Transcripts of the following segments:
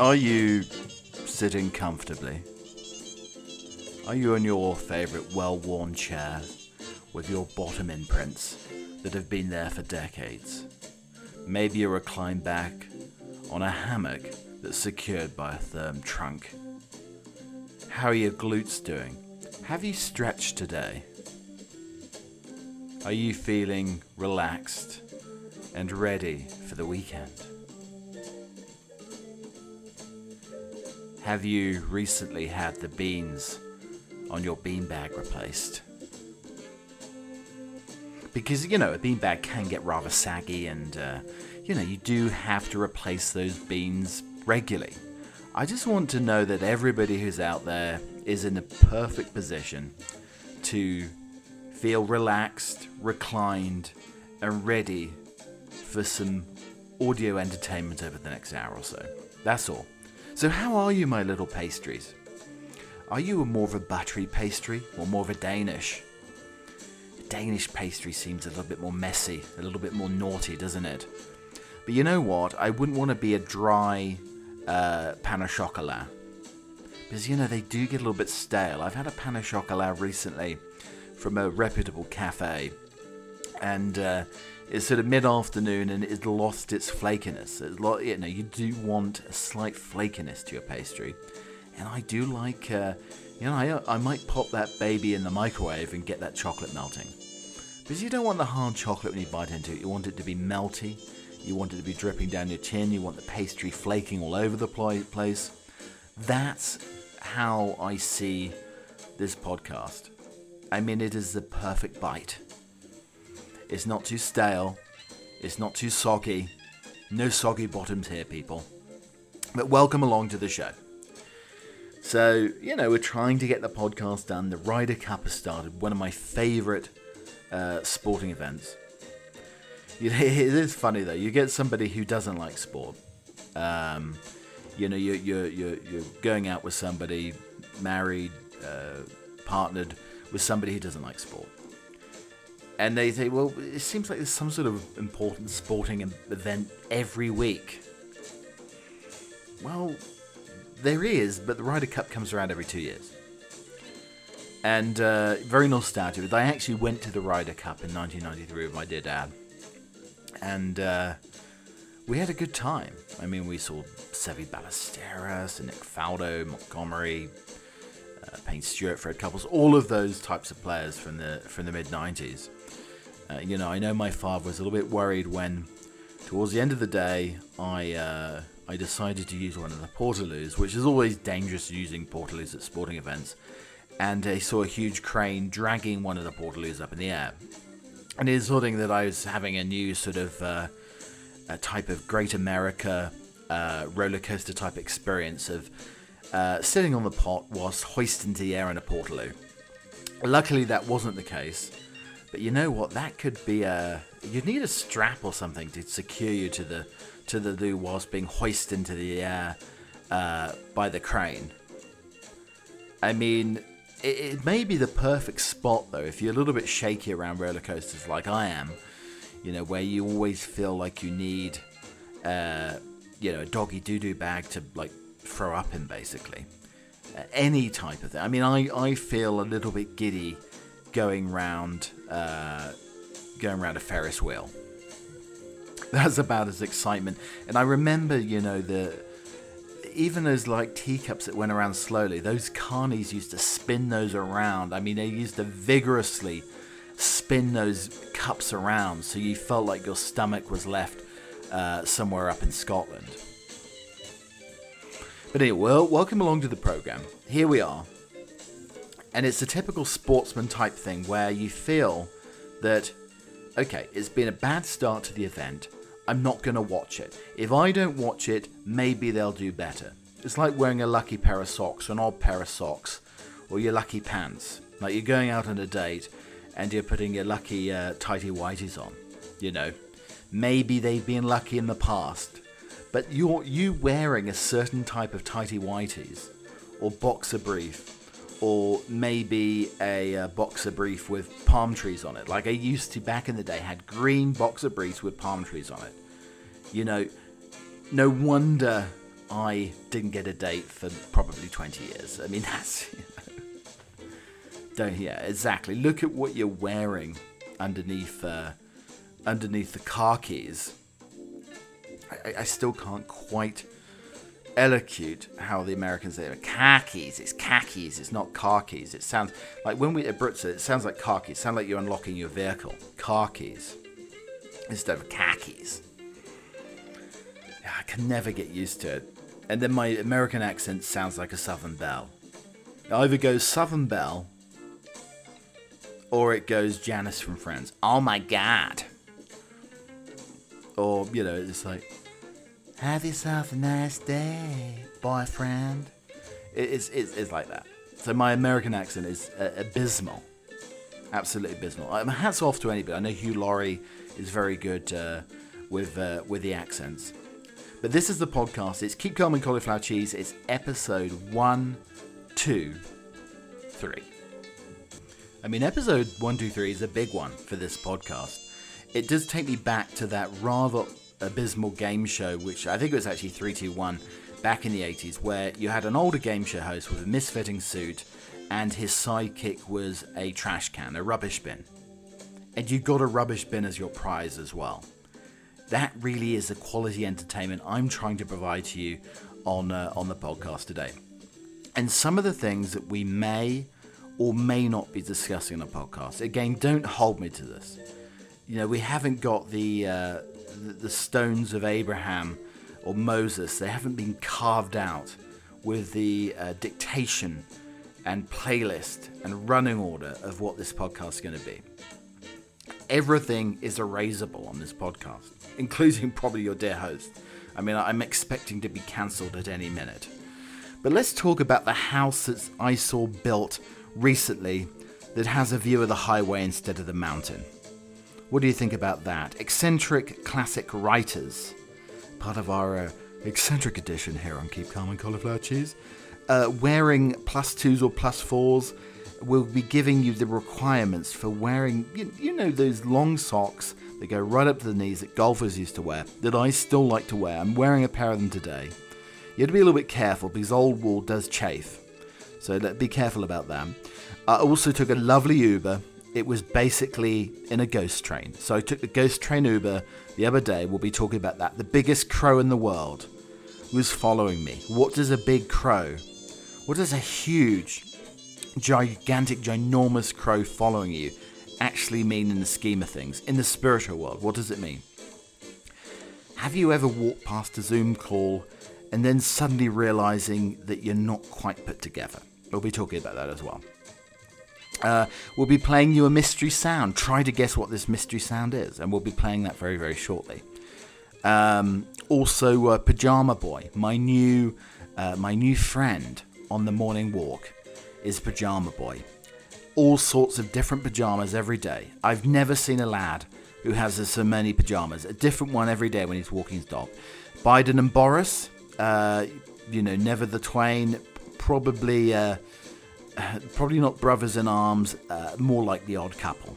Are you sitting comfortably? Are you in your favourite well worn chair with your bottom imprints that have been there for decades? Maybe you're reclined back on a hammock that's secured by a therm trunk. How are your glutes doing? Have you stretched today? Are you feeling relaxed and ready for the weekend? Have you recently had the beans on your beanbag replaced? Because, you know, a beanbag can get rather saggy and, uh, you know, you do have to replace those beans regularly. I just want to know that everybody who's out there is in the perfect position to feel relaxed, reclined, and ready for some audio entertainment over the next hour or so. That's all. So, how are you, my little pastries? Are you more of a buttery pastry or more of a Danish? Danish pastry seems a little bit more messy, a little bit more naughty, doesn't it? But you know what? I wouldn't want to be a dry uh, pain au chocolat. Because, you know, they do get a little bit stale. I've had a pain au chocolat recently from a reputable cafe. And uh, it's sort of mid-afternoon and it's lost its flakiness. It's lo- you know, you do want a slight flakiness to your pastry. And I do like, uh, you know, I, I might pop that baby in the microwave and get that chocolate melting. Because you don't want the hard chocolate when you bite into it. You want it to be melty. You want it to be dripping down your chin. You want the pastry flaking all over the place. That's how I see this podcast. I mean, it is the perfect bite. It's not too stale. It's not too soggy. No soggy bottoms here, people. But welcome along to the show. So, you know, we're trying to get the podcast done. The Ryder Cup has started, one of my favourite uh, sporting events. It is funny though. You get somebody who doesn't like sport. Um, you know, you're, you're, you're, you're going out with somebody, married, uh, partnered with somebody who doesn't like sport. And they say, well, it seems like there's some sort of important sporting event every week. Well, there is, but the Ryder Cup comes around every two years. And uh, very nostalgic. I actually went to the Ryder Cup in 1993 with my dear dad. And uh, we had a good time. I mean, we saw Seve Ballesteros, Nick Faldo, Montgomerie, uh, Payne Stewart, Fred Couples, all of those types of players from the from the mid 90s. Uh, you know, I know my father was a little bit worried when, towards the end of the day, I uh, I decided to use one of the portaloos, which is always dangerous using portaloos at sporting events, and I saw a huge crane dragging one of the portaloos up in the air. And it's something that I was having a new sort of uh, a type of Great America uh, roller coaster type experience of uh, sitting on the pot whilst hoisted into the air in a portaloo. Luckily, that wasn't the case. But you know what? That could be a. You'd need a strap or something to secure you to the to the loo whilst being hoisted into the air uh, by the crane. I mean, it, it, may be the perfect spot though if you're a little bit shaky around roller coasters like I am. You know, where you always feel like you need, uh, you know, a doggy doo doo bag to like throw up in, basically. Uh, any type of thing. I mean, I I feel a little bit giddy going round uh, going around a Ferris wheel. That's about as excitement. And I remember, you know, the even those like teacups that went around slowly. Those carnies used to spin those around. I mean, they used to vigorously spin those cups around, so you felt like your stomach was left uh, somewhere up in Scotland. But anyway, well, welcome along to the program. Here we are. And it's a typical sportsman type thing where you feel that, okay, it's been a bad start to the event. I'm not going to watch it. If I don't watch it, maybe they'll do better. It's like wearing a lucky pair of socks, or an odd pair of socks, or your lucky pants. Like you're going out on a date and you're putting your lucky uh, tighty whities on. You know, maybe they've been lucky in the past, but you're you wearing a certain type of tighty whities or boxer brief or maybe a uh, boxer brief with palm trees on it. Like I used to back in the day, had green boxer briefs with palm trees on it. You know, no wonder I didn't get a date for probably 20 years. I mean, that's. You know, don't, yeah, exactly. Look at what you're wearing underneath, uh, underneath the khakis. I, I still can't quite elocute how the Americans say it. Khakis. It's khakis. It's not khakis. It sounds like when we at Brits, it sounds like khakis. It sounds like you're unlocking your vehicle. Khakis instead of khakis. I can never get used to it. And then my American accent sounds like a Southern Belle. It either goes Southern Belle or it goes Janice from Friends. Oh my god. Or, you know, it's like, have yourself a nice day, boyfriend. It's, it's, it's like that. So my American accent is uh, abysmal. Absolutely abysmal. Um, hats off to anybody. I know Hugh Laurie is very good uh, with, uh, with the accents. But this is the podcast. It's Keep Calm and Cauliflower Cheese. It's episode one, two, three. I mean, episode one, two, three is a big one for this podcast. It does take me back to that rather abysmal game show, which I think it was actually 321 back in the 80s, where you had an older game show host with a misfitting suit and his sidekick was a trash can, a rubbish bin. And you got a rubbish bin as your prize as well that really is the quality entertainment I'm trying to provide to you on uh, on the podcast today. And some of the things that we may or may not be discussing on the podcast. Again, don't hold me to this. You know, we haven't got the uh, the, stones of Abraham or Moses. They haven't been carved out with the uh, dictation and playlist and running order of what this podcast is going to be. Everything is erasable on this podcast including probably your dear host. I mean, I'm expecting to be cancelled at any minute. But let's talk about the house that I saw built recently that has a view of the highway instead of the mountain. What do you think about that? Eccentric classic writers, part of our uh, eccentric edition here on Keep Calm and Cauliflower Cheese, uh, wearing plus twos or plus fours will be giving you the requirements for wearing, you, you know, those long socks that go right up to the knees that golfers used to wear, that I still like to wear. I'm wearing a pair of them today. You have to be a little bit careful because old wool does chafe. So be careful about that. I also took a lovely Uber. It was basically in a ghost train. So I took the ghost train Uber the other day. We'll be talking about that. The biggest crow in the world was following me. What does a big crow, what does a huge, gigantic, ginormous crow following you actually mean in the scheme of things? In the spiritual world, what does it mean? Have you ever walked past a Zoom call and then suddenly realizing that you're not quite put together? We'll be talking about that as well. Uh, we'll be playing you a mystery sound. Try to guess what this mystery sound is, and we'll be playing that very, very shortly. Um, also, uh, Pajama Boy, my new, uh, my new friend on the morning walk, is Pajama Boy all sorts of different pajamas every day. I've never seen a lad who has so many pajamas, a different one every day when he's walking his dog. Biden and Boris, uh, you know, never the twain, probably, uh, probably not brothers in arms, uh, more like the odd couple.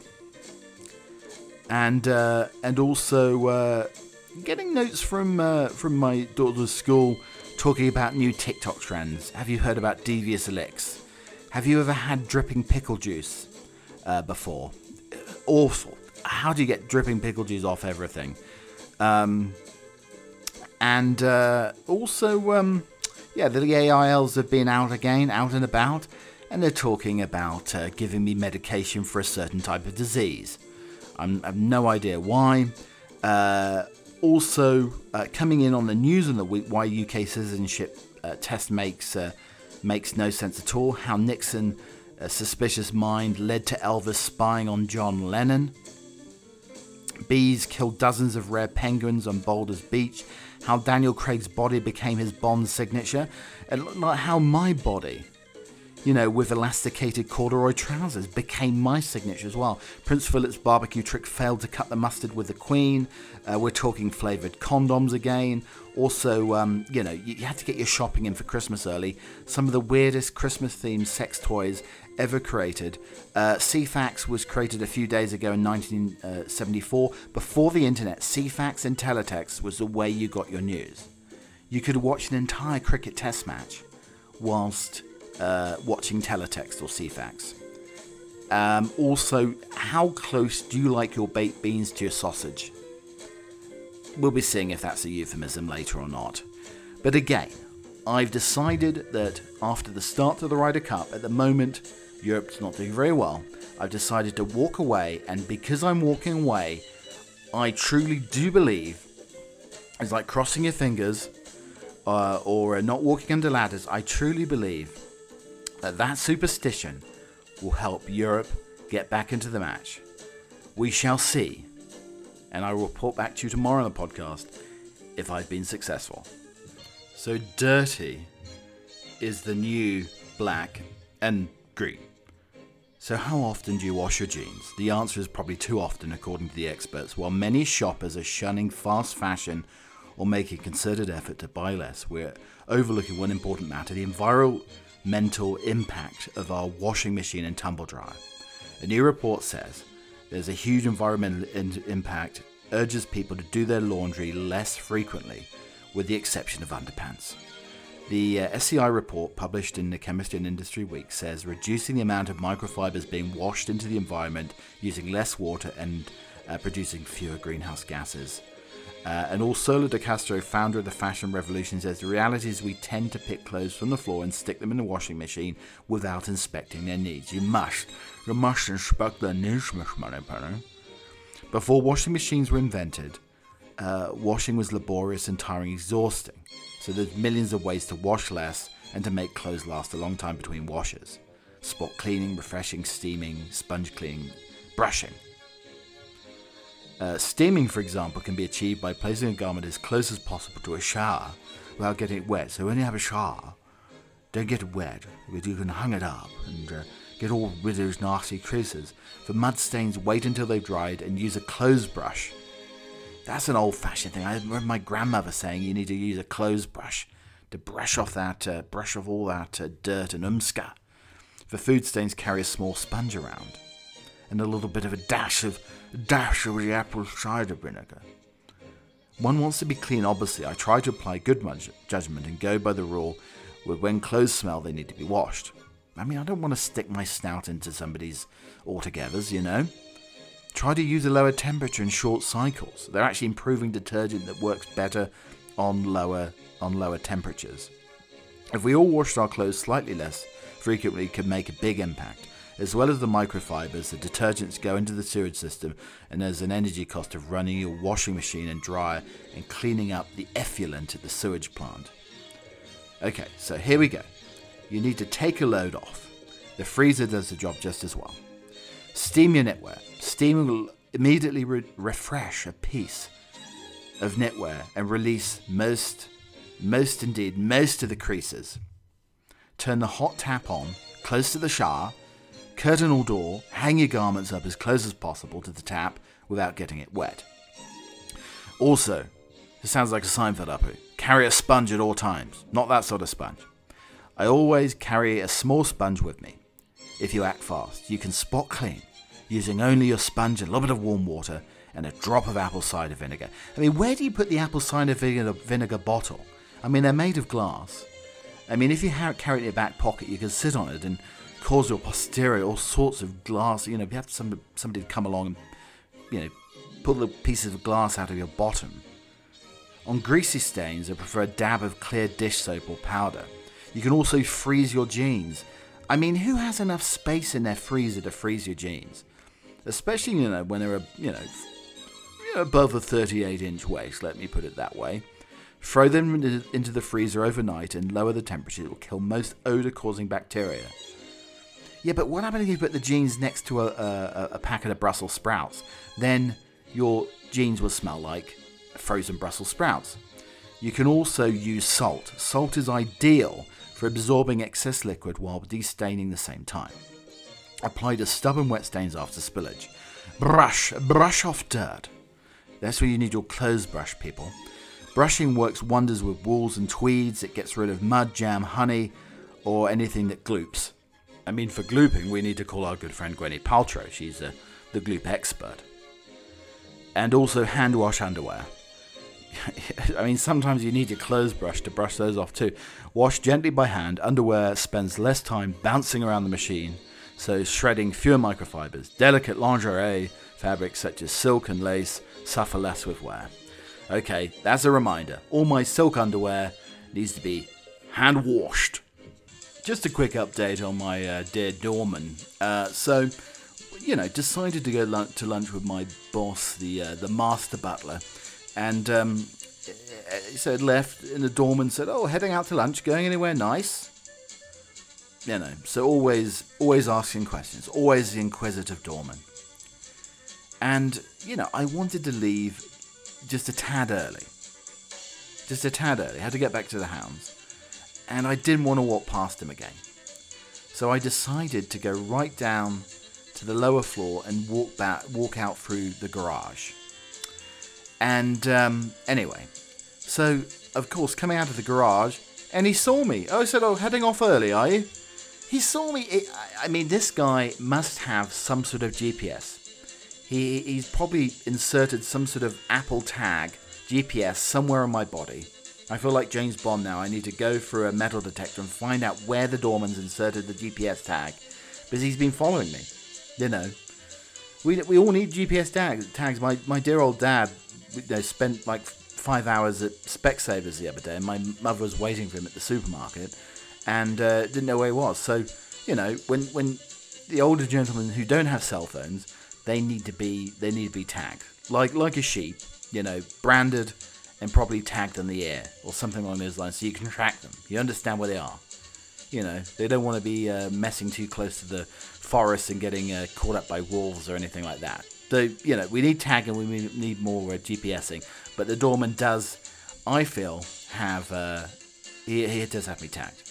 And uh, and also uh, getting notes from uh, from my daughter's school talking about new TikTok trends. Have you heard about devious licks? Have you ever had dripping pickle juice uh, before? Awful. How do you get dripping pickle juice off everything? Um, and also, um, yeah, the AILs have been out again, out and about, and they're talking about uh, giving me medication for a certain type of disease. I'm, I have no idea why. Uh, also, uh, coming in on the news in the week, why UK citizenship uh, test makes uh, makes no sense at all. How Nixon, a suspicious mind, led to Elvis spying on John Lennon. Bees killed dozens of rare penguins on Boulder's Beach. How Daniel Craig's body became his Bond signature. And like how my body you know, with elasticated corduroy trousers became my signature as well. Prince Philip's barbecue trick failed to cut the mustard with the Queen. Uh, we're talking flavoured condoms again. Also, um, you know, you, you had to get your shopping in for Christmas early. Some of the weirdest Christmas themed sex toys ever created. Uh, Ceefax was created a few days ago in 1974. Before the internet, Ceefax and Teletext was the way you got your news. you could watch an entire cricket test match whilst uh, watching teletext or Ceefax. Um, also, how close do you like your baked beans to your sausage? We'll be seeing if that's a euphemism later or not. But again, I've decided that after the start of the Ryder Cup, at the moment, Europe's not doing very well. I've decided to walk away, and because I'm walking away, I truly do believe it's like crossing your fingers uh, or not walking under ladders. I truly believe that that superstition will help Europe get back into the match. We shall see, and I will report back to you tomorrow on the podcast if I've been successful. So, dirty is the new black and green. So, how often do you wash your jeans? The answer is probably too often, according to the experts. While many shoppers are shunning fast fashion or making concerted effort to buy less, we're overlooking one important matter the environmental impact of our washing machine and tumble dryer. A new report says there's a huge environmental in- impact, urges people to do their laundry less frequently, with the exception of underpants. The uh, SCI report published in the Chemistry and Industry Week says reducing the amount of microfibers being washed into the environment using less water and uh, producing fewer greenhouse gases. Uh, and Orsola de Castro, founder of the fashion revolution, says the reality is we tend to pick clothes from the floor and stick them in the washing machine without inspecting their needs. You must, you must inspect their needs. Before washing machines were invented, uh, washing was laborious and tiring, exhausting. So there's millions of ways to wash less and to make clothes last a long time between washes. Spot cleaning, refreshing, steaming, sponge cleaning, brushing. Uh, steaming, for example, can be achieved by placing a garment as close as possible to a shower without getting it wet. So when you have a shower, don't get it wet because you can hang it up and uh, get all rid of those nasty creases. For mud stains, wait until they've dried and use a clothes brush that's an old fashioned thing. I remember my grandmother saying you need to use a clothes brush to brush off that, uh, brush off all that uh, dirt and umska. For food stains, carry a small sponge around and a little bit of a dash of dash of the apple cider vinegar. One wants to be clean, obviously. I try to apply good judgment and go by the rule with when clothes smell, they need to be washed. I mean, I don't want to stick my snout into somebody's altogether's, you know. Try to use a lower temperature in short cycles. They're actually improving detergent that works better on lower on lower temperatures. If we all washed our clothes slightly less frequently, could make a big impact. As well as the microfibers, the detergents go into the sewage system, and there's an energy cost of running your washing machine and dryer and cleaning up the effluent at the sewage plant. Okay, so here we go. You need to take a load off. The freezer does the job just as well. Steam your knitwear. Steam will immediately re- refresh a piece of knitwear and release most, most indeed, most of the creases. Turn the hot tap on, close to the shower, curtain or door, hang your garments up as close as possible to the tap without getting it wet. Also, this sounds like a Seinfeld uppy. Carry a sponge at all times. Not that sort of sponge. I always carry a small sponge with me if you act fast. You can spot clean using only your sponge a little bit of warm water and a drop of apple cider vinegar. I mean, where do you put the apple cider vinegar bottle? I mean, they're made of glass. I mean, if you carry it in your back pocket, you can sit on it and cause your posterior all sorts of glass. You know, you have some, somebody to come along and, you know, pull the pieces of glass out of your bottom. On greasy stains, I prefer a dab of clear dish soap or powder. You can also freeze your jeans I mean, who has enough space in their freezer to freeze your jeans? Especially, you know, when they're, you know, above a 38 inch waist, let me put it that way. Throw them into the freezer overnight and lower the temperature. It will kill most odor causing bacteria. Yeah, but what happens if you put the jeans next to a, a, a packet of Brussels sprouts? Then your jeans will smell like frozen Brussels sprouts. You can also use salt. Salt is ideal for absorbing excess liquid while destaining the same time. Apply to stubborn wet stains after spillage. Brush, brush off dirt. That's where you need your clothes brush, people. Brushing works wonders with wools and tweeds. It gets rid of mud, jam, honey, or anything that gloops. I mean, for glooping, we need to call our good friend Gwyneth Paltrow. She's uh, the gloop expert. And also hand wash underwear. I mean, sometimes you need your clothes brush to brush those off too. Wash gently by hand. Underwear spends less time bouncing around the machine, so shredding fewer microfibers. Delicate lingerie fabrics such as silk and lace suffer less with wear. Okay, that's a reminder. All my silk underwear needs to be hand washed. Just a quick update on my uh, dear Dorman. Uh, so, you know, decided to go to lunch with my boss, the uh, the master butler, and um, said left in the dorm and said, "Oh, heading out to lunch, going anywhere nice?" You know, so always always asking questions, always the inquisitive doorman. And you know, I wanted to leave just a tad early, just a tad early. Had to get back to the hounds, and I didn't want to walk past him again. So I decided to go right down to the lower floor and walk back, walk out through the garage. And um, anyway, so of course coming out of the garage, and he saw me. Oh, I said, "Oh, heading off early, are you?" He saw me. It, I mean, this guy must have some sort of GPS. He, he's probably inserted some sort of Apple tag GPS somewhere on my body. I feel like James Bond now. I need to go through a metal detector and find out where the doorman's inserted the GPS tag because he's been following me. You know, we, we all need GPS tags. tags. My, my dear old dad you know, spent like five hours at Specsavers the other day, and my mother was waiting for him at the supermarket and uh, didn't know where he was. So, you know, when when the older gentlemen who don't have cell phones, they need to be they need to be tagged like like a sheep, you know, branded and probably tagged in the air or something along those lines, so you can track them. You understand where they are. You know, they don't want to be uh, messing too close to the forest and getting uh, caught up by wolves or anything like that. So, you know, we need tagging, we need more uh, GPSing. But the doorman does, I feel, have, uh, he, he does have me tagged.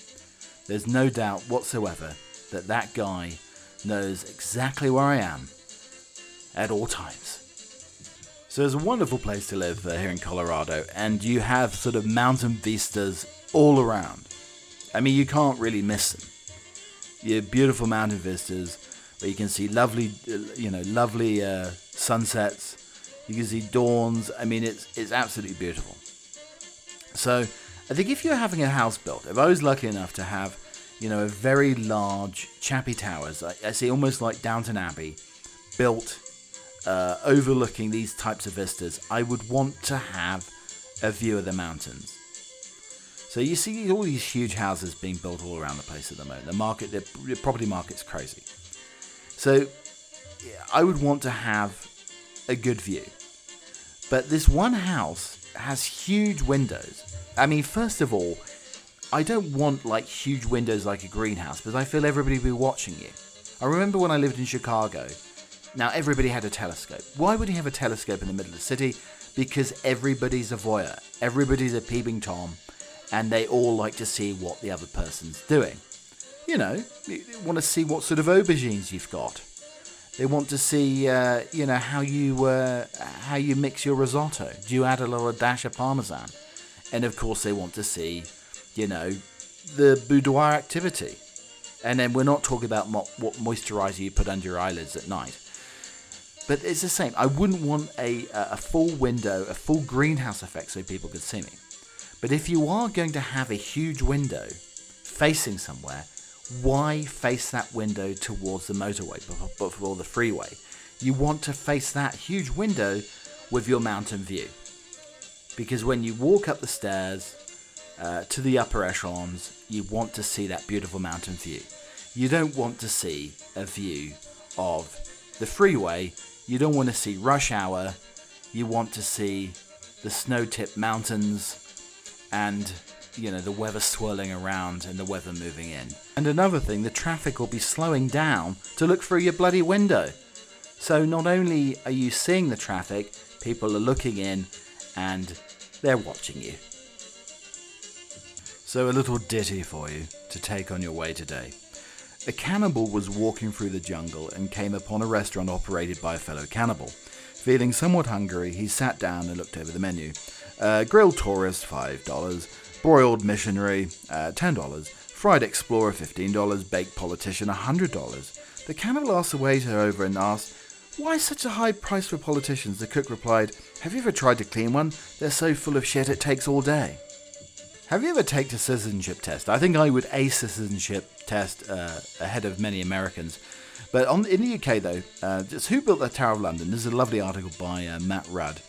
There's no doubt whatsoever that that guy knows exactly where I am at all times. So it's a wonderful place to live uh, here in Colorado, and you have sort of mountain vistas all around. I mean, you can't really miss them. You have beautiful mountain vistas where you can see lovely, uh, you know, lovely uh, sunsets. You can see dawns. I mean, it's it's absolutely beautiful. So, I think if you're having a house built, if I was lucky enough to have, you know, a very large Chappie Towers, I, I see almost like Downton Abbey, built uh, overlooking these types of vistas, I would want to have a view of the mountains. So you see all these huge houses being built all around the place at the moment. The market, the property market's crazy. So I would want to have a good view. But this one house has huge windows. I mean, first of all, I don't want like huge windows like a greenhouse because I feel everybody will be watching you. I remember when I lived in Chicago now, everybody had a telescope. Why would he have a telescope in the middle of the city? Because everybody's a voyeur, everybody's a peeping Tom, and they all like to see what the other person's doing. You know, they want to see what sort of aubergines you've got. They want to see, uh, you know, how you uh, how you mix your risotto. Do you add a little dash of parmesan? And of course, they want to see, you know, the boudoir activity. And then we're not talking about mo- what moisturizer you put under your eyelids at night. But it's the same. I wouldn't want a, a full window, a full greenhouse effect so people could see me. But if you are going to have a huge window facing somewhere, why face that window towards the motorway before the freeway? You want to face that huge window with your mountain view. Because when you walk up the stairs uh, to the upper echelons, you want to see that beautiful mountain view. You don't want to see a view of the freeway you don't want to see rush hour. You want to see the snow-tipped mountains and you know the weather swirling around and the weather moving in. And another thing, the traffic will be slowing down to look through your bloody window. So not only are you seeing the traffic, people are looking in and they're watching you. So a little ditty for you to take on your way today. A cannibal was walking through the jungle and came upon a restaurant operated by a fellow cannibal. Feeling somewhat hungry, he sat down and looked over the menu. Uh, grilled tourist, $5. Broiled missionary, uh, $10. Fried explorer, $15. Baked politician, $100. The cannibal asked the waiter over and asked, Why such a high price for politicians? The cook replied, Have you ever tried to clean one? They're so full of shit it takes all day. Have you ever taken a citizenship test? I think I would a citizenship test uh, ahead of many Americans. But on, in the UK, though, uh, just who built the Tower of London? This is a lovely article by uh, Matt Rudd.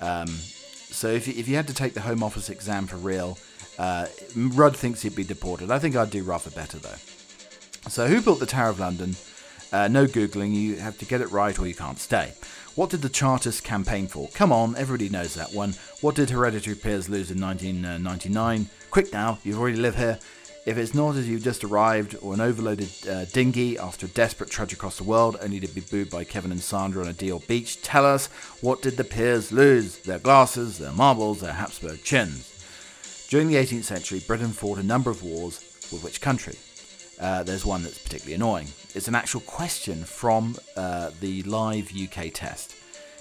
Um, so if you, if you had to take the Home Office exam for real, uh, Rudd thinks he'd be deported. I think I'd do rather better, though. So who built the Tower of London? Uh, no Googling, you have to get it right or you can't stay. What did the Chartists campaign for? Come on, everybody knows that one. What did hereditary peers lose in 1999? Quick now, you've already live here. If it's not as you've just arrived or an overloaded uh, dinghy after a desperate trudge across the world only to be booed by Kevin and Sandra on a deal beach, tell us what did the peers lose? Their glasses, their marbles, their Habsburg chins. During the 18th century, Britain fought a number of wars with which country? Uh, there's one that's particularly annoying. It's an actual question from uh, the live UK test.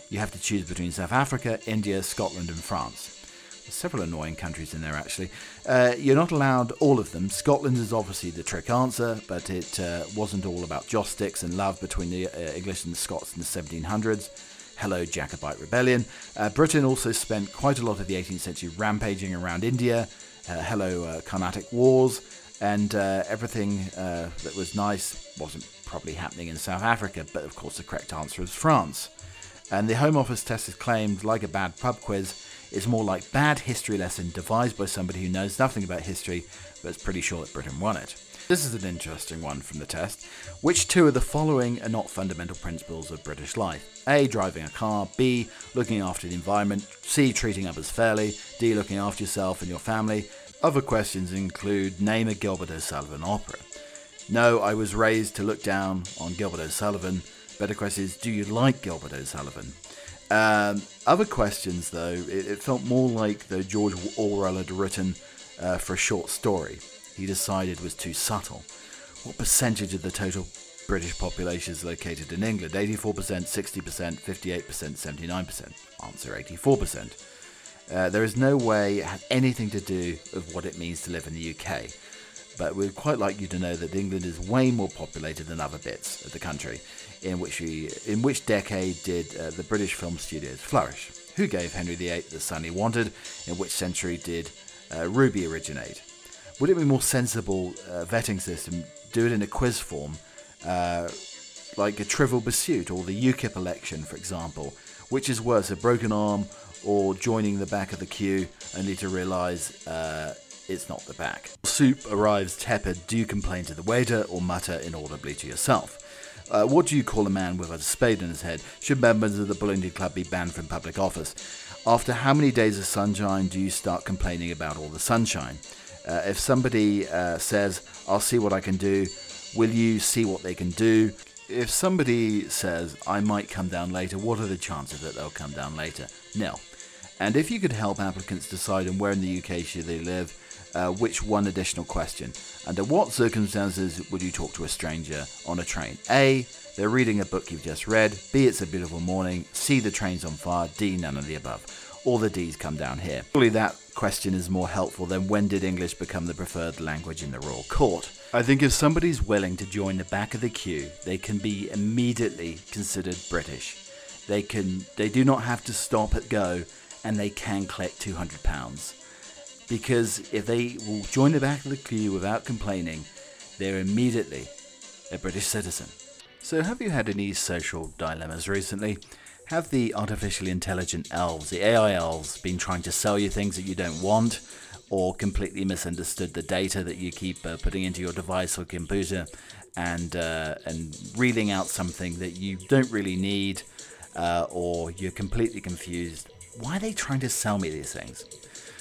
You have to choose between South Africa, India, Scotland, and France. There's several annoying countries in there, actually. Uh, you're not allowed all of them. Scotland is obviously the trick answer, but it uh, wasn't all about joss and love between the uh, English and the Scots in the 1700s. Hello, Jacobite Rebellion. Uh, Britain also spent quite a lot of the 18th century rampaging around India. hello, Carnatic Wars and uh, everything uh, that was nice wasn't probably happening in South Africa, but of course the correct answer is France. And the Home Office test is claimed, like a bad pub quiz, is more like bad history lesson devised by somebody who knows nothing about history, but is pretty sure that Britain won it. This is an interesting one from the test. Which two of the following are not fundamental principles of British life? A. Driving a car. B. Looking after the environment. C. Treating others fairly. D. Looking after yourself and your family. Other questions include name a Gilbert and Sullivan opera. No, I was raised to look down on Gilbert and Sullivan. Better question is, do you like Gilbert O'Sullivan? Um, other questions, though, it, it, felt more like the George Orwell had written uh, for a short story. He decided was too subtle. What percentage of the total British population is located in England? 84%, 60%, 58%, 79%. Answer 84%. Uh, there is no way it had anything to do with what it means to live in the UK. But we'd quite like you to know that England is way more populated than other bits of the country. In which we, in which decade did uh, the British film studios flourish? Who gave Henry VIII the son he wanted? In which century did uh, rugby originate? Would it be more sensible uh, vetting system do it in a quiz form, uh, like a Trivial Pursuit or the UKIP election, for example? Which is worse, a broken arm or joining the back of the queue only to realise uh, it's not the back. Soup arrives tepid. Do you complain to the waiter or mutter inaudibly to yourself? Uh, what do you call a man with a spade in his head? Should members of the Bullingdon Club be banned from public office? After how many days of sunshine do you start complaining about all the sunshine? Uh, if somebody uh, says, I'll see what I can do, will you see what they can do? If somebody says, I might come down later, what are the chances that they'll come down later? Nil. And if you could help applicants decide on where in the UK should they live, uh, which one additional question? Under what circumstances would you talk to a stranger on a train? A. They're reading a book you've just read. B. It's a beautiful morning. C. The train's on fire. D. None of the above. All the D's come down here. Surely that question is more helpful than when did English become the preferred language in the royal court? I think if somebody's willing to join the back of the queue, they can be immediately considered British. They can they do not have to stop at go and they can collect £200. Because if they will join the back of the queue without complaining, they're immediately a British citizen. So, have you had any social dilemmas recently? Have the artificially intelligent elves, the AI elves, been trying to sell you things that you don't want, or completely misunderstood the data that you keep uh, putting into your device or computer, and uh, and reading out something that you don't really need, uh, or you're completely confused why are they trying to sell me these things?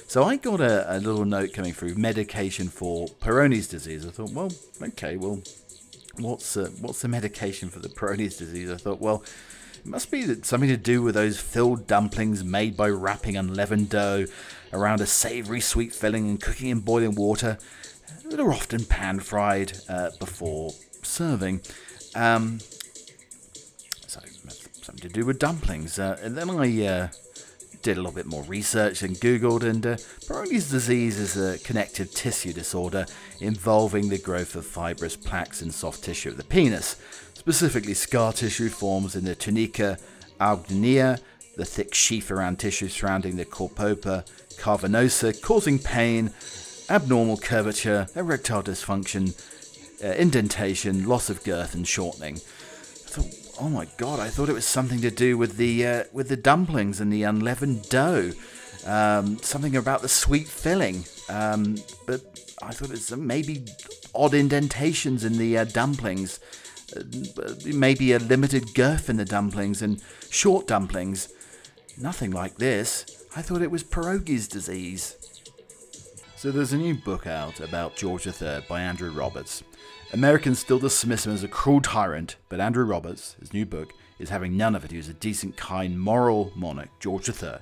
So I got a, a little note coming through medication for Peyronie's disease. I thought, well, okay, well, what's uh, what's the medication for the Peyronie's disease? I thought, well, it must be something to do with those filled dumplings made by wrapping unleavened dough around a savoury sweet filling and cooking in boiling water that are often pan fried uh, before serving. Um, so something to do with dumplings. Uh, and then I uh, did a little bit more research and Googled, and uh, disease is a connective tissue disorder involving the growth of fibrous plaques in soft tissue of the penis. Specifically, scar tissue forms in the tunica albuginea, the thick sheath around tissue surrounding the corpora cavernosa, causing pain, abnormal curvature, erectile dysfunction, uh, indentation, loss of girth, and shortening. I thought, oh my god, I thought it was something to do with the uh, with the dumplings and the unleavened dough, um, something about the sweet filling. Um, but I thought it's maybe odd indentations in the uh, dumplings, uh, maybe a limited girth in the dumplings and short dumplings. Nothing like this. I thought it was pierogi's disease. So there's a new book out about George III by Andrew Roberts. Americans still dismiss him as a cruel tyrant, but Andrew Roberts, his new book, is having none of it. He was a decent, kind, moral monarch, George III.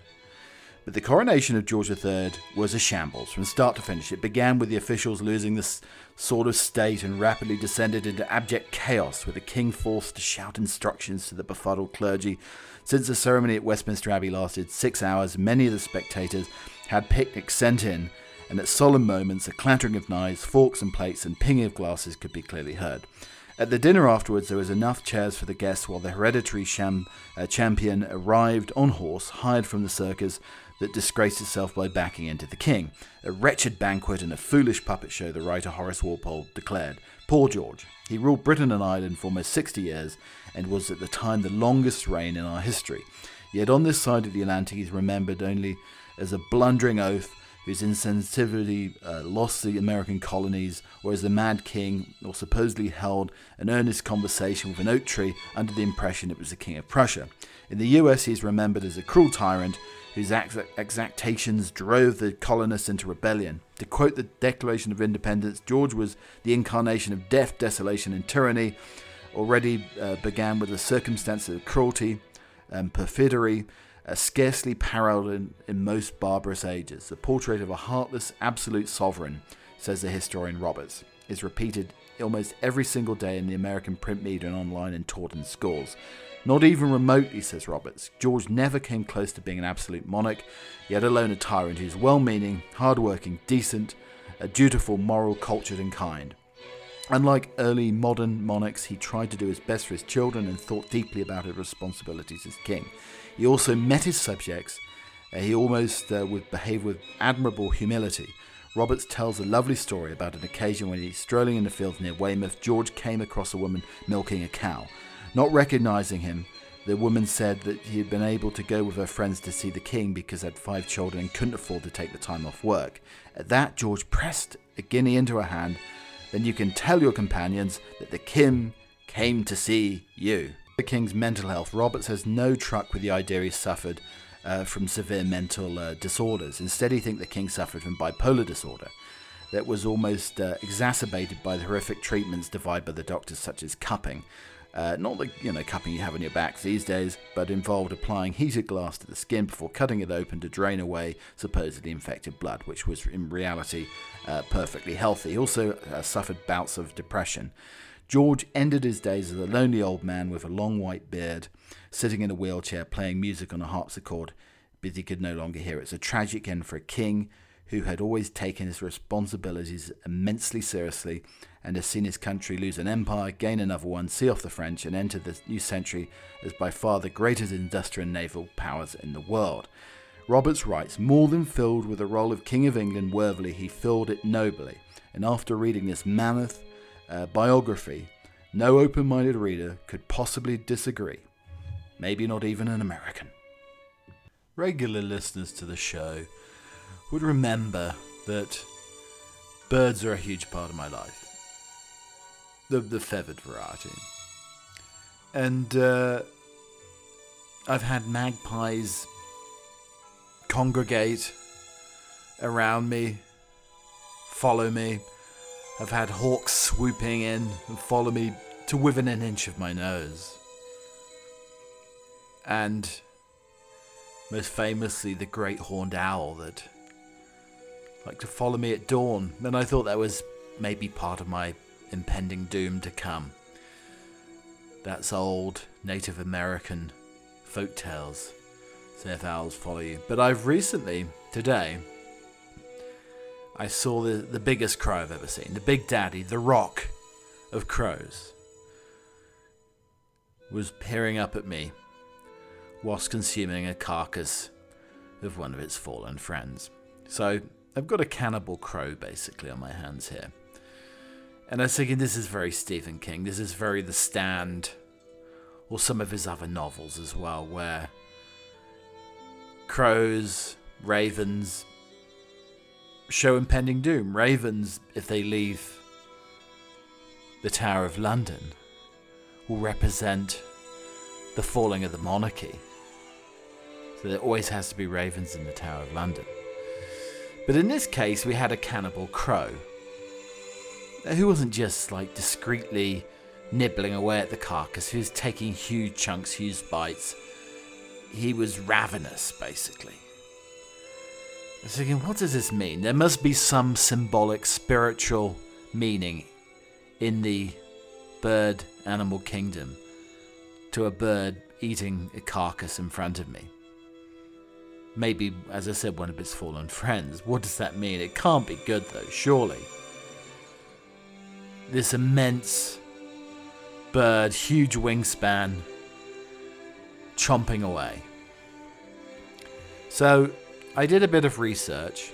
But the coronation of George III was a shambles from start to finish. It began with the officials losing the sword of state and rapidly descended into abject chaos, with the king forced to shout instructions to the befuddled clergy. Since the ceremony at Westminster Abbey lasted six hours, many of the spectators had picnics sent in and at solemn moments a clattering of knives, forks, and plates and pinging of glasses could be clearly heard. At the dinner afterwards, there was enough chairs for the guests while the hereditary sham, uh, champion arrived on horse, hired from the circus that disgraced itself by backing into the king. A wretched banquet and a foolish puppet show, the writer Horace Walpole declared. Poor George. He ruled Britain and Ireland for almost 60 years and was at the time the longest reign in our history. Yet on this side of the Atlantic, he's remembered only as a blundering oath whose insensitivity uh, lost the American colonies, whereas the Mad King, or supposedly held an earnest conversation with an oak tree under the impression it was the King of Prussia. In the US, he is remembered as a cruel tyrant whose exactions drove the colonists into rebellion. To quote the Declaration of Independence, George was the incarnation of death, desolation, and tyranny. Already uh, began with the circumstances of cruelty and perfidy uh, scarcely paralleled in, in most barbarous ages. The portrait of a heartless, absolute sovereign, says the historian Roberts, is repeated almost every single day in the American print media and online and taught in schools. Not even remotely, says Roberts. George never came close to being an absolute monarch, yet alone a tyrant who's well meaning, hard working, decent, dutiful, moral, cultured, and kind. Unlike early modern monarchs, he tried to do his best for his children and thought deeply about his responsibilities as king. He also met his subjects. Uh, he almost uh, would behave with admirable humility. Roberts tells a lovely story about an occasion when he's strolling in the fields near Weymouth. George came across a woman milking a cow. Not recognizing him, the woman said that he had been able to go with her friends to see the king because they had five children and couldn't afford to take the time off work. At that, George pressed a guinea into her hand then you can tell your companions that the Kim came to see you. The King's mental health. Roberts has no truck with the idea he suffered uh, from severe mental uh, disorders. Instead, he thinks the King suffered from bipolar disorder that was almost uh, exacerbated by the horrific treatments devised by the doctors, such as cupping. Uh, not the you know cupping you have on your back these days, but involved applying heated glass to the skin before cutting it open to drain away supposedly infected blood, which was in reality uh, perfectly healthy. He also uh, suffered bouts of depression. George ended his days as a lonely old man with a long white beard, sitting in a wheelchair playing music on a harpsichord, but he could no longer hear it. It's a tragic end for a king who had always taken his responsibilities immensely seriously and has seen his country lose an empire, gain another one, see off the French, and enter the new century as by far the greatest industrial and naval powers in the world. Roberts writes, more than filled with the role of King of England worthily, he filled it nobly. And after reading this mammoth biography, no open minded reader could possibly disagree. Maybe not even an American. Regular listeners to the show would remember that birds are a huge part of my life. The, the feathered variety. And uh, I've had magpies congregate around me, follow me. I've had hawks swooping in and follow me to within an inch of my nose. And most famously, the great horned owl that like to follow me at dawn, And I thought that was maybe part of my impending doom to come. That's old Native American folk tales. Say if owls follow you. But I've recently, today, I saw the, the biggest crow I've ever seen. The Big Daddy, the rock of crows, was peering up at me whilst consuming a carcass of one of its fallen friends. So I've got a cannibal crow basically on my hands here. And I was thinking this is very Stephen King. This is very The Stand, or some of his other novels as well, where crows, ravens show impending doom. Ravens, if they leave the Tower of London, will represent the falling of the monarchy. So there always has to be ravens in the Tower of London. But in this case, we had a cannibal crow uh, who wasn't just like discreetly nibbling away at the carcass, he was taking huge chunks, huge bites. He was ravenous, basically. I was thinking, what does this mean? There must be some symbolic, spiritual meaning in the bird animal kingdom to a bird eating a carcass in front of me. Maybe, as I said, one of its fallen friends. What does that mean? It can't be good, though, surely this immense bird, huge wingspan, chomping away. So I did a bit of research,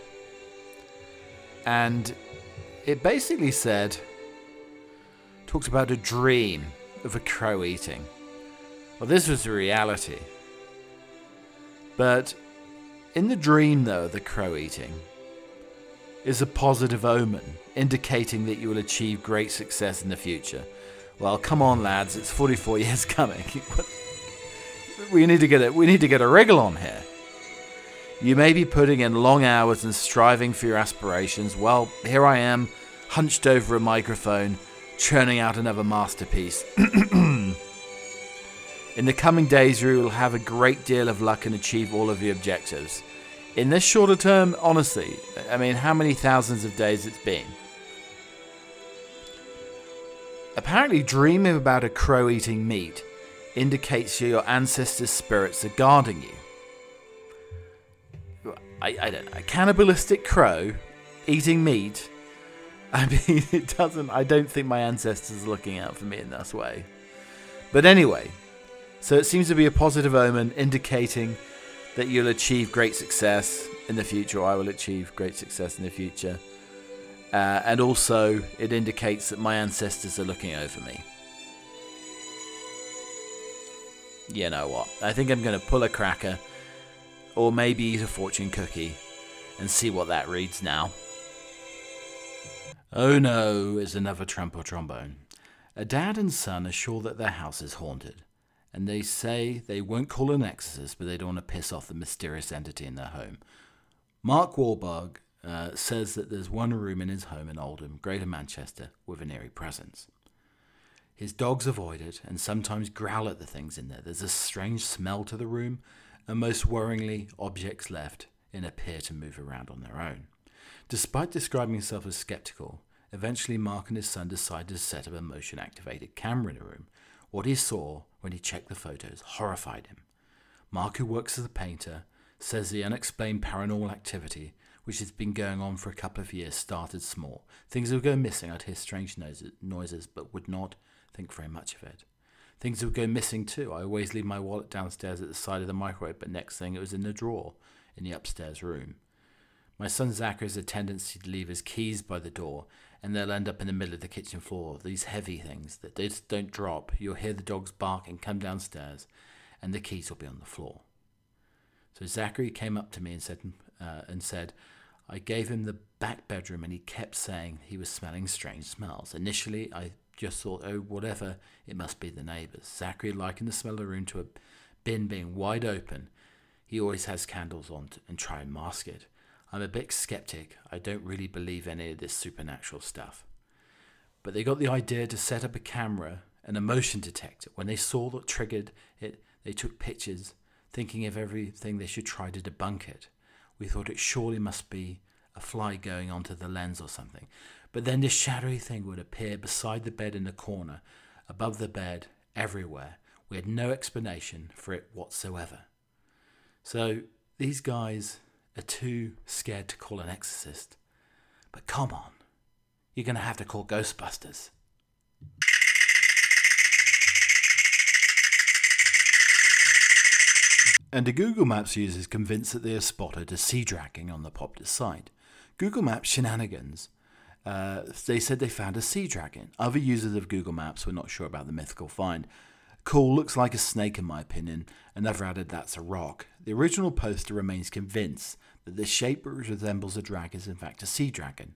and it basically said, talked about a dream of a crow eating. Well, this was a reality. But in the dream, though, the crow eating, is a positive omen, indicating that you will achieve great success in the future. Well, come on, lads, it's 44 years coming. we need to get it. We need to get a wriggle on here. You may be putting in long hours and striving for your aspirations. Well, here I am, hunched over a microphone, churning out another masterpiece. in the coming days, you will have a great deal of luck and achieve all of your objectives in this shorter term, honestly, I mean, how many thousands of days it's been? Apparently, dreaming about a crow eating meat indicates your ancestors' spirits are guarding you. I, don't know. A cannibalistic crow eating meat. I mean, it doesn't. I don't think my ancestors are looking out for me in this way. But anyway, so it seems to be a positive omen indicating that you'll achieve great success in the future, or I will achieve great success in the future. Uh, and also, it indicates that my ancestors are looking over me. You know what? I think I'm going to pull a cracker, or maybe eat a fortune cookie, and see what that reads now. Oh no, is another trump or trombone. A dad and son are sure that their house is haunted and they say they won't call an exorcist, but they don't want to piss off the mysterious entity in their home. Mark Wahlberg uh, says that there's one room in his home in Oldham, Greater Manchester, with an eerie presence. His dogs avoid it and sometimes growl at the things in there. There's a strange smell to the room, and most worryingly, objects left in appear to move around on their own. Despite describing himself as skeptical, eventually Mark and his son decided to set up a motion activated camera in the room. What he saw when he checked the photos horrified him. Mark, who works as a painter, says the unexplained paranormal activity, which has been going on for a couple of years, started small. Things would go missing. I'd hear strange noises, but would not think very much of it. Things would go missing too. I always leave my wallet downstairs at the side of the microwave, but next thing it was in the drawer in the upstairs room. My son Zachary has a tendency to leave his keys by the door, and they'll end up in the middle of the kitchen floor. These heavy things that they just don't drop. You'll hear the dogs bark and come downstairs, and the keys will be on the floor. So Zachary came up to me and said, uh, and said, I gave him the back bedroom, and he kept saying he was smelling strange smells. Initially, I just thought, oh, whatever, it must be the neighbours. Zachary likened the smell of the room to a bin being wide open. He always has candles on to, and try and mask it. I'm a bit skeptic. I don't really believe any of this supernatural stuff. But they got the idea to set up a camera and a motion detector. When they saw what triggered it, they took pictures, thinking of everything they should try to debunk it. We thought it surely must be a fly going onto the lens or something. But then this shadowy thing would appear beside the bed in the corner, above the bed, everywhere. We had no explanation for it whatsoever. So these guys are too scared to call an exorcist. But come on, you're going to have to call Ghostbusters. And a Google Maps user is convinced that they have spotted a sea dragon on the Poptus site. Google Maps shenanigans. Uh, they said they found a sea dragon. Other users of Google Maps were not sure about the mythical find. Cool looks like a snake in my opinion. Another added that's a rock. The original poster remains convinced that the shape which resembles a dragon is in fact a sea dragon.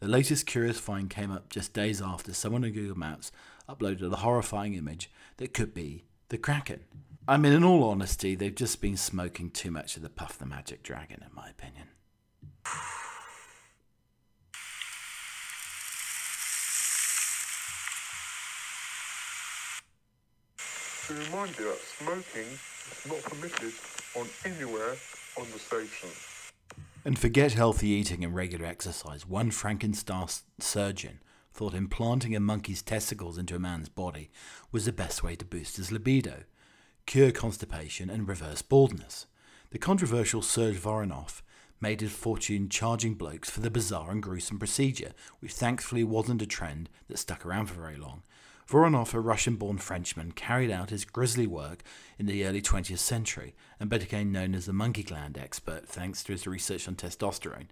The latest curious find came up just days after someone on Google Maps uploaded a horrifying image that could be the Kraken. I mean, in all honesty, they've just been smoking too much of the Puff the Magic Dragon, in my opinion. To remind you that smoking is not permitted on anywhere on the station. And forget healthy eating and regular exercise. One Frankenstein surgeon thought implanting a monkey's testicles into a man's body was the best way to boost his libido, cure constipation, and reverse baldness. The controversial Serge Voronov made his fortune charging blokes for the bizarre and gruesome procedure, which thankfully wasn't a trend that stuck around for very long. Voronov, a Russian born Frenchman, carried out his grisly work in the early 20th century and became known as the monkey gland expert thanks to his research on testosterone.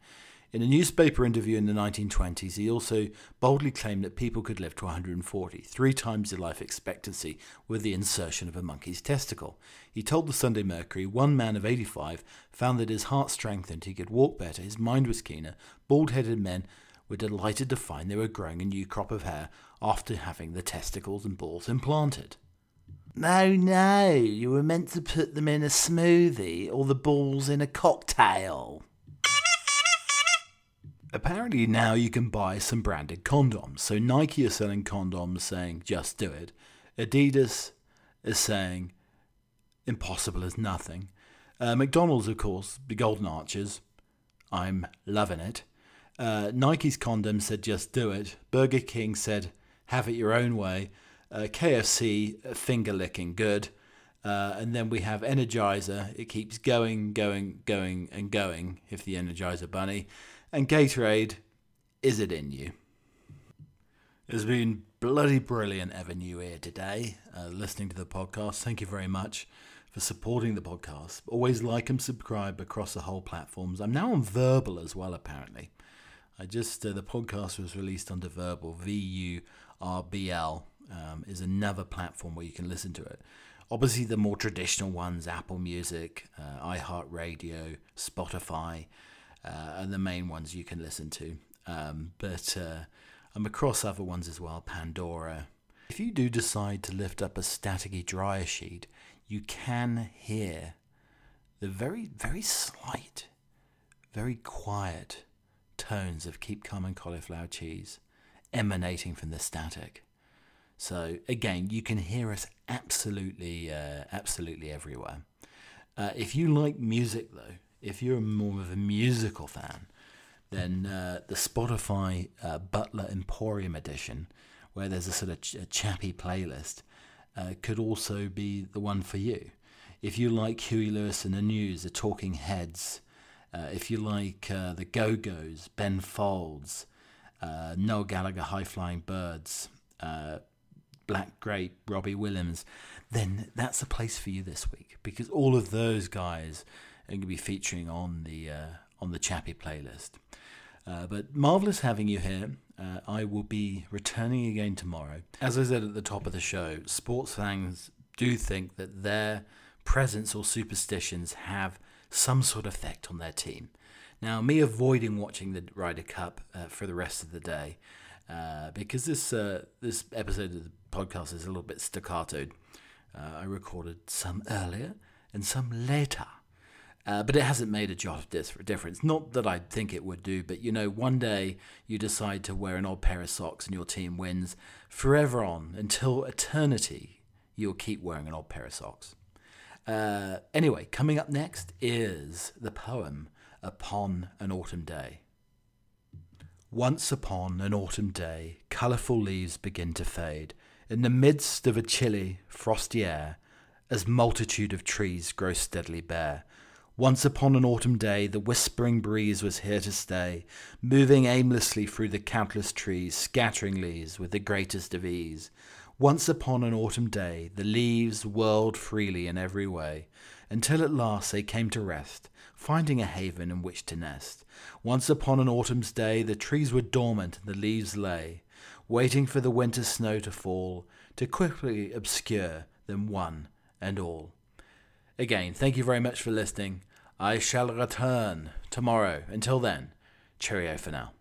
In a newspaper interview in the 1920s, he also boldly claimed that people could live to 140, three times the life expectancy, with the insertion of a monkey's testicle. He told the Sunday Mercury one man of 85 found that his heart strengthened, he could walk better, his mind was keener, bald headed men were delighted to find they were growing a new crop of hair after having the testicles and balls implanted. No, no, you were meant to put them in a smoothie or the balls in a cocktail. Apparently, now you can buy some branded condoms. So, Nike is selling condoms saying, just do it. Adidas is saying, impossible is nothing. Uh, McDonald's, of course, the Golden Arches. I'm loving it. Uh, Nike's condom said, just do it. Burger King said, have it your own way. Uh, KFC, uh, finger licking, good. Uh, and then we have Energizer. It keeps going, going, going, and going. If the Energizer Bunny. And Gatorade, is it in you? It's been bloody brilliant having you here today, uh, listening to the podcast. Thank you very much for supporting the podcast. Always like and subscribe across the whole platforms. I'm now on Vurbl as well, apparently. I just uh, the podcast was released under Vurbl, V U R B L, um, is another platform where you can listen to it. Obviously, the more traditional ones, Apple Music, uh, iHeartRadio, Spotify uh, are the main ones you can listen to. Um, but uh, I'm across other ones as well, Pandora. If you do decide to lift up a staticky dryer sheet, you can hear the very, very slight, very quiet tones of Keep Calm and Cauliflower Cheese emanating from the static. So again, you can hear us absolutely, uh, absolutely everywhere. Uh, if you like music, though, if you're more of a musical fan, then uh, the Spotify uh, Butler Emporium edition, where there's a sort of ch- a chappy playlist, uh, could also be the one for you. If you like Huey Lewis and the News, the Talking Heads, uh, if you like uh, the Go Go's, Ben Folds, uh, Noel Gallagher, High Flying Birds, Black Grape, Robbie Williams, then that's a place for you this week because all of those guys are going to be featuring on the uh, on the Chappie playlist. Uh, but marvelous having you here. Uh, I will be returning again tomorrow. As I said at the top of the show, sports fans do think that their presence or superstitions have some sort of effect on their team. Now, me avoiding watching the Ryder Cup uh, for the rest of the day uh, because this uh, this episode of the podcast is a little bit staccatoed. Uh, I recorded some earlier and some later. Uh, but it hasn't made a jot of difference. Not that I think it would do, but you know, one day you decide to wear an odd pair of socks and your team wins. Forever on, until eternity, you'll keep wearing an odd pair of socks. Uh, anyway, coming up next is the poem Upon an Autumn Day. Once upon an autumn day, colourful leaves begin to fade in the midst of a chilly, frosty air, as multitude of trees grow steadily bare. Once upon an autumn day, the whispering breeze was here to stay, moving aimlessly through the countless trees, scattering leaves with the greatest of ease. Once upon an autumn day, the leaves whirled freely in every way, until at last they came to rest, finding a haven in which to nest. Once upon an autumn's day, the trees were dormant and the leaves lay, waiting for the winter snow to fall, to quickly obscure them one and all. Again, thank you very much for listening. I shall return tomorrow. Until then, cheerio for now.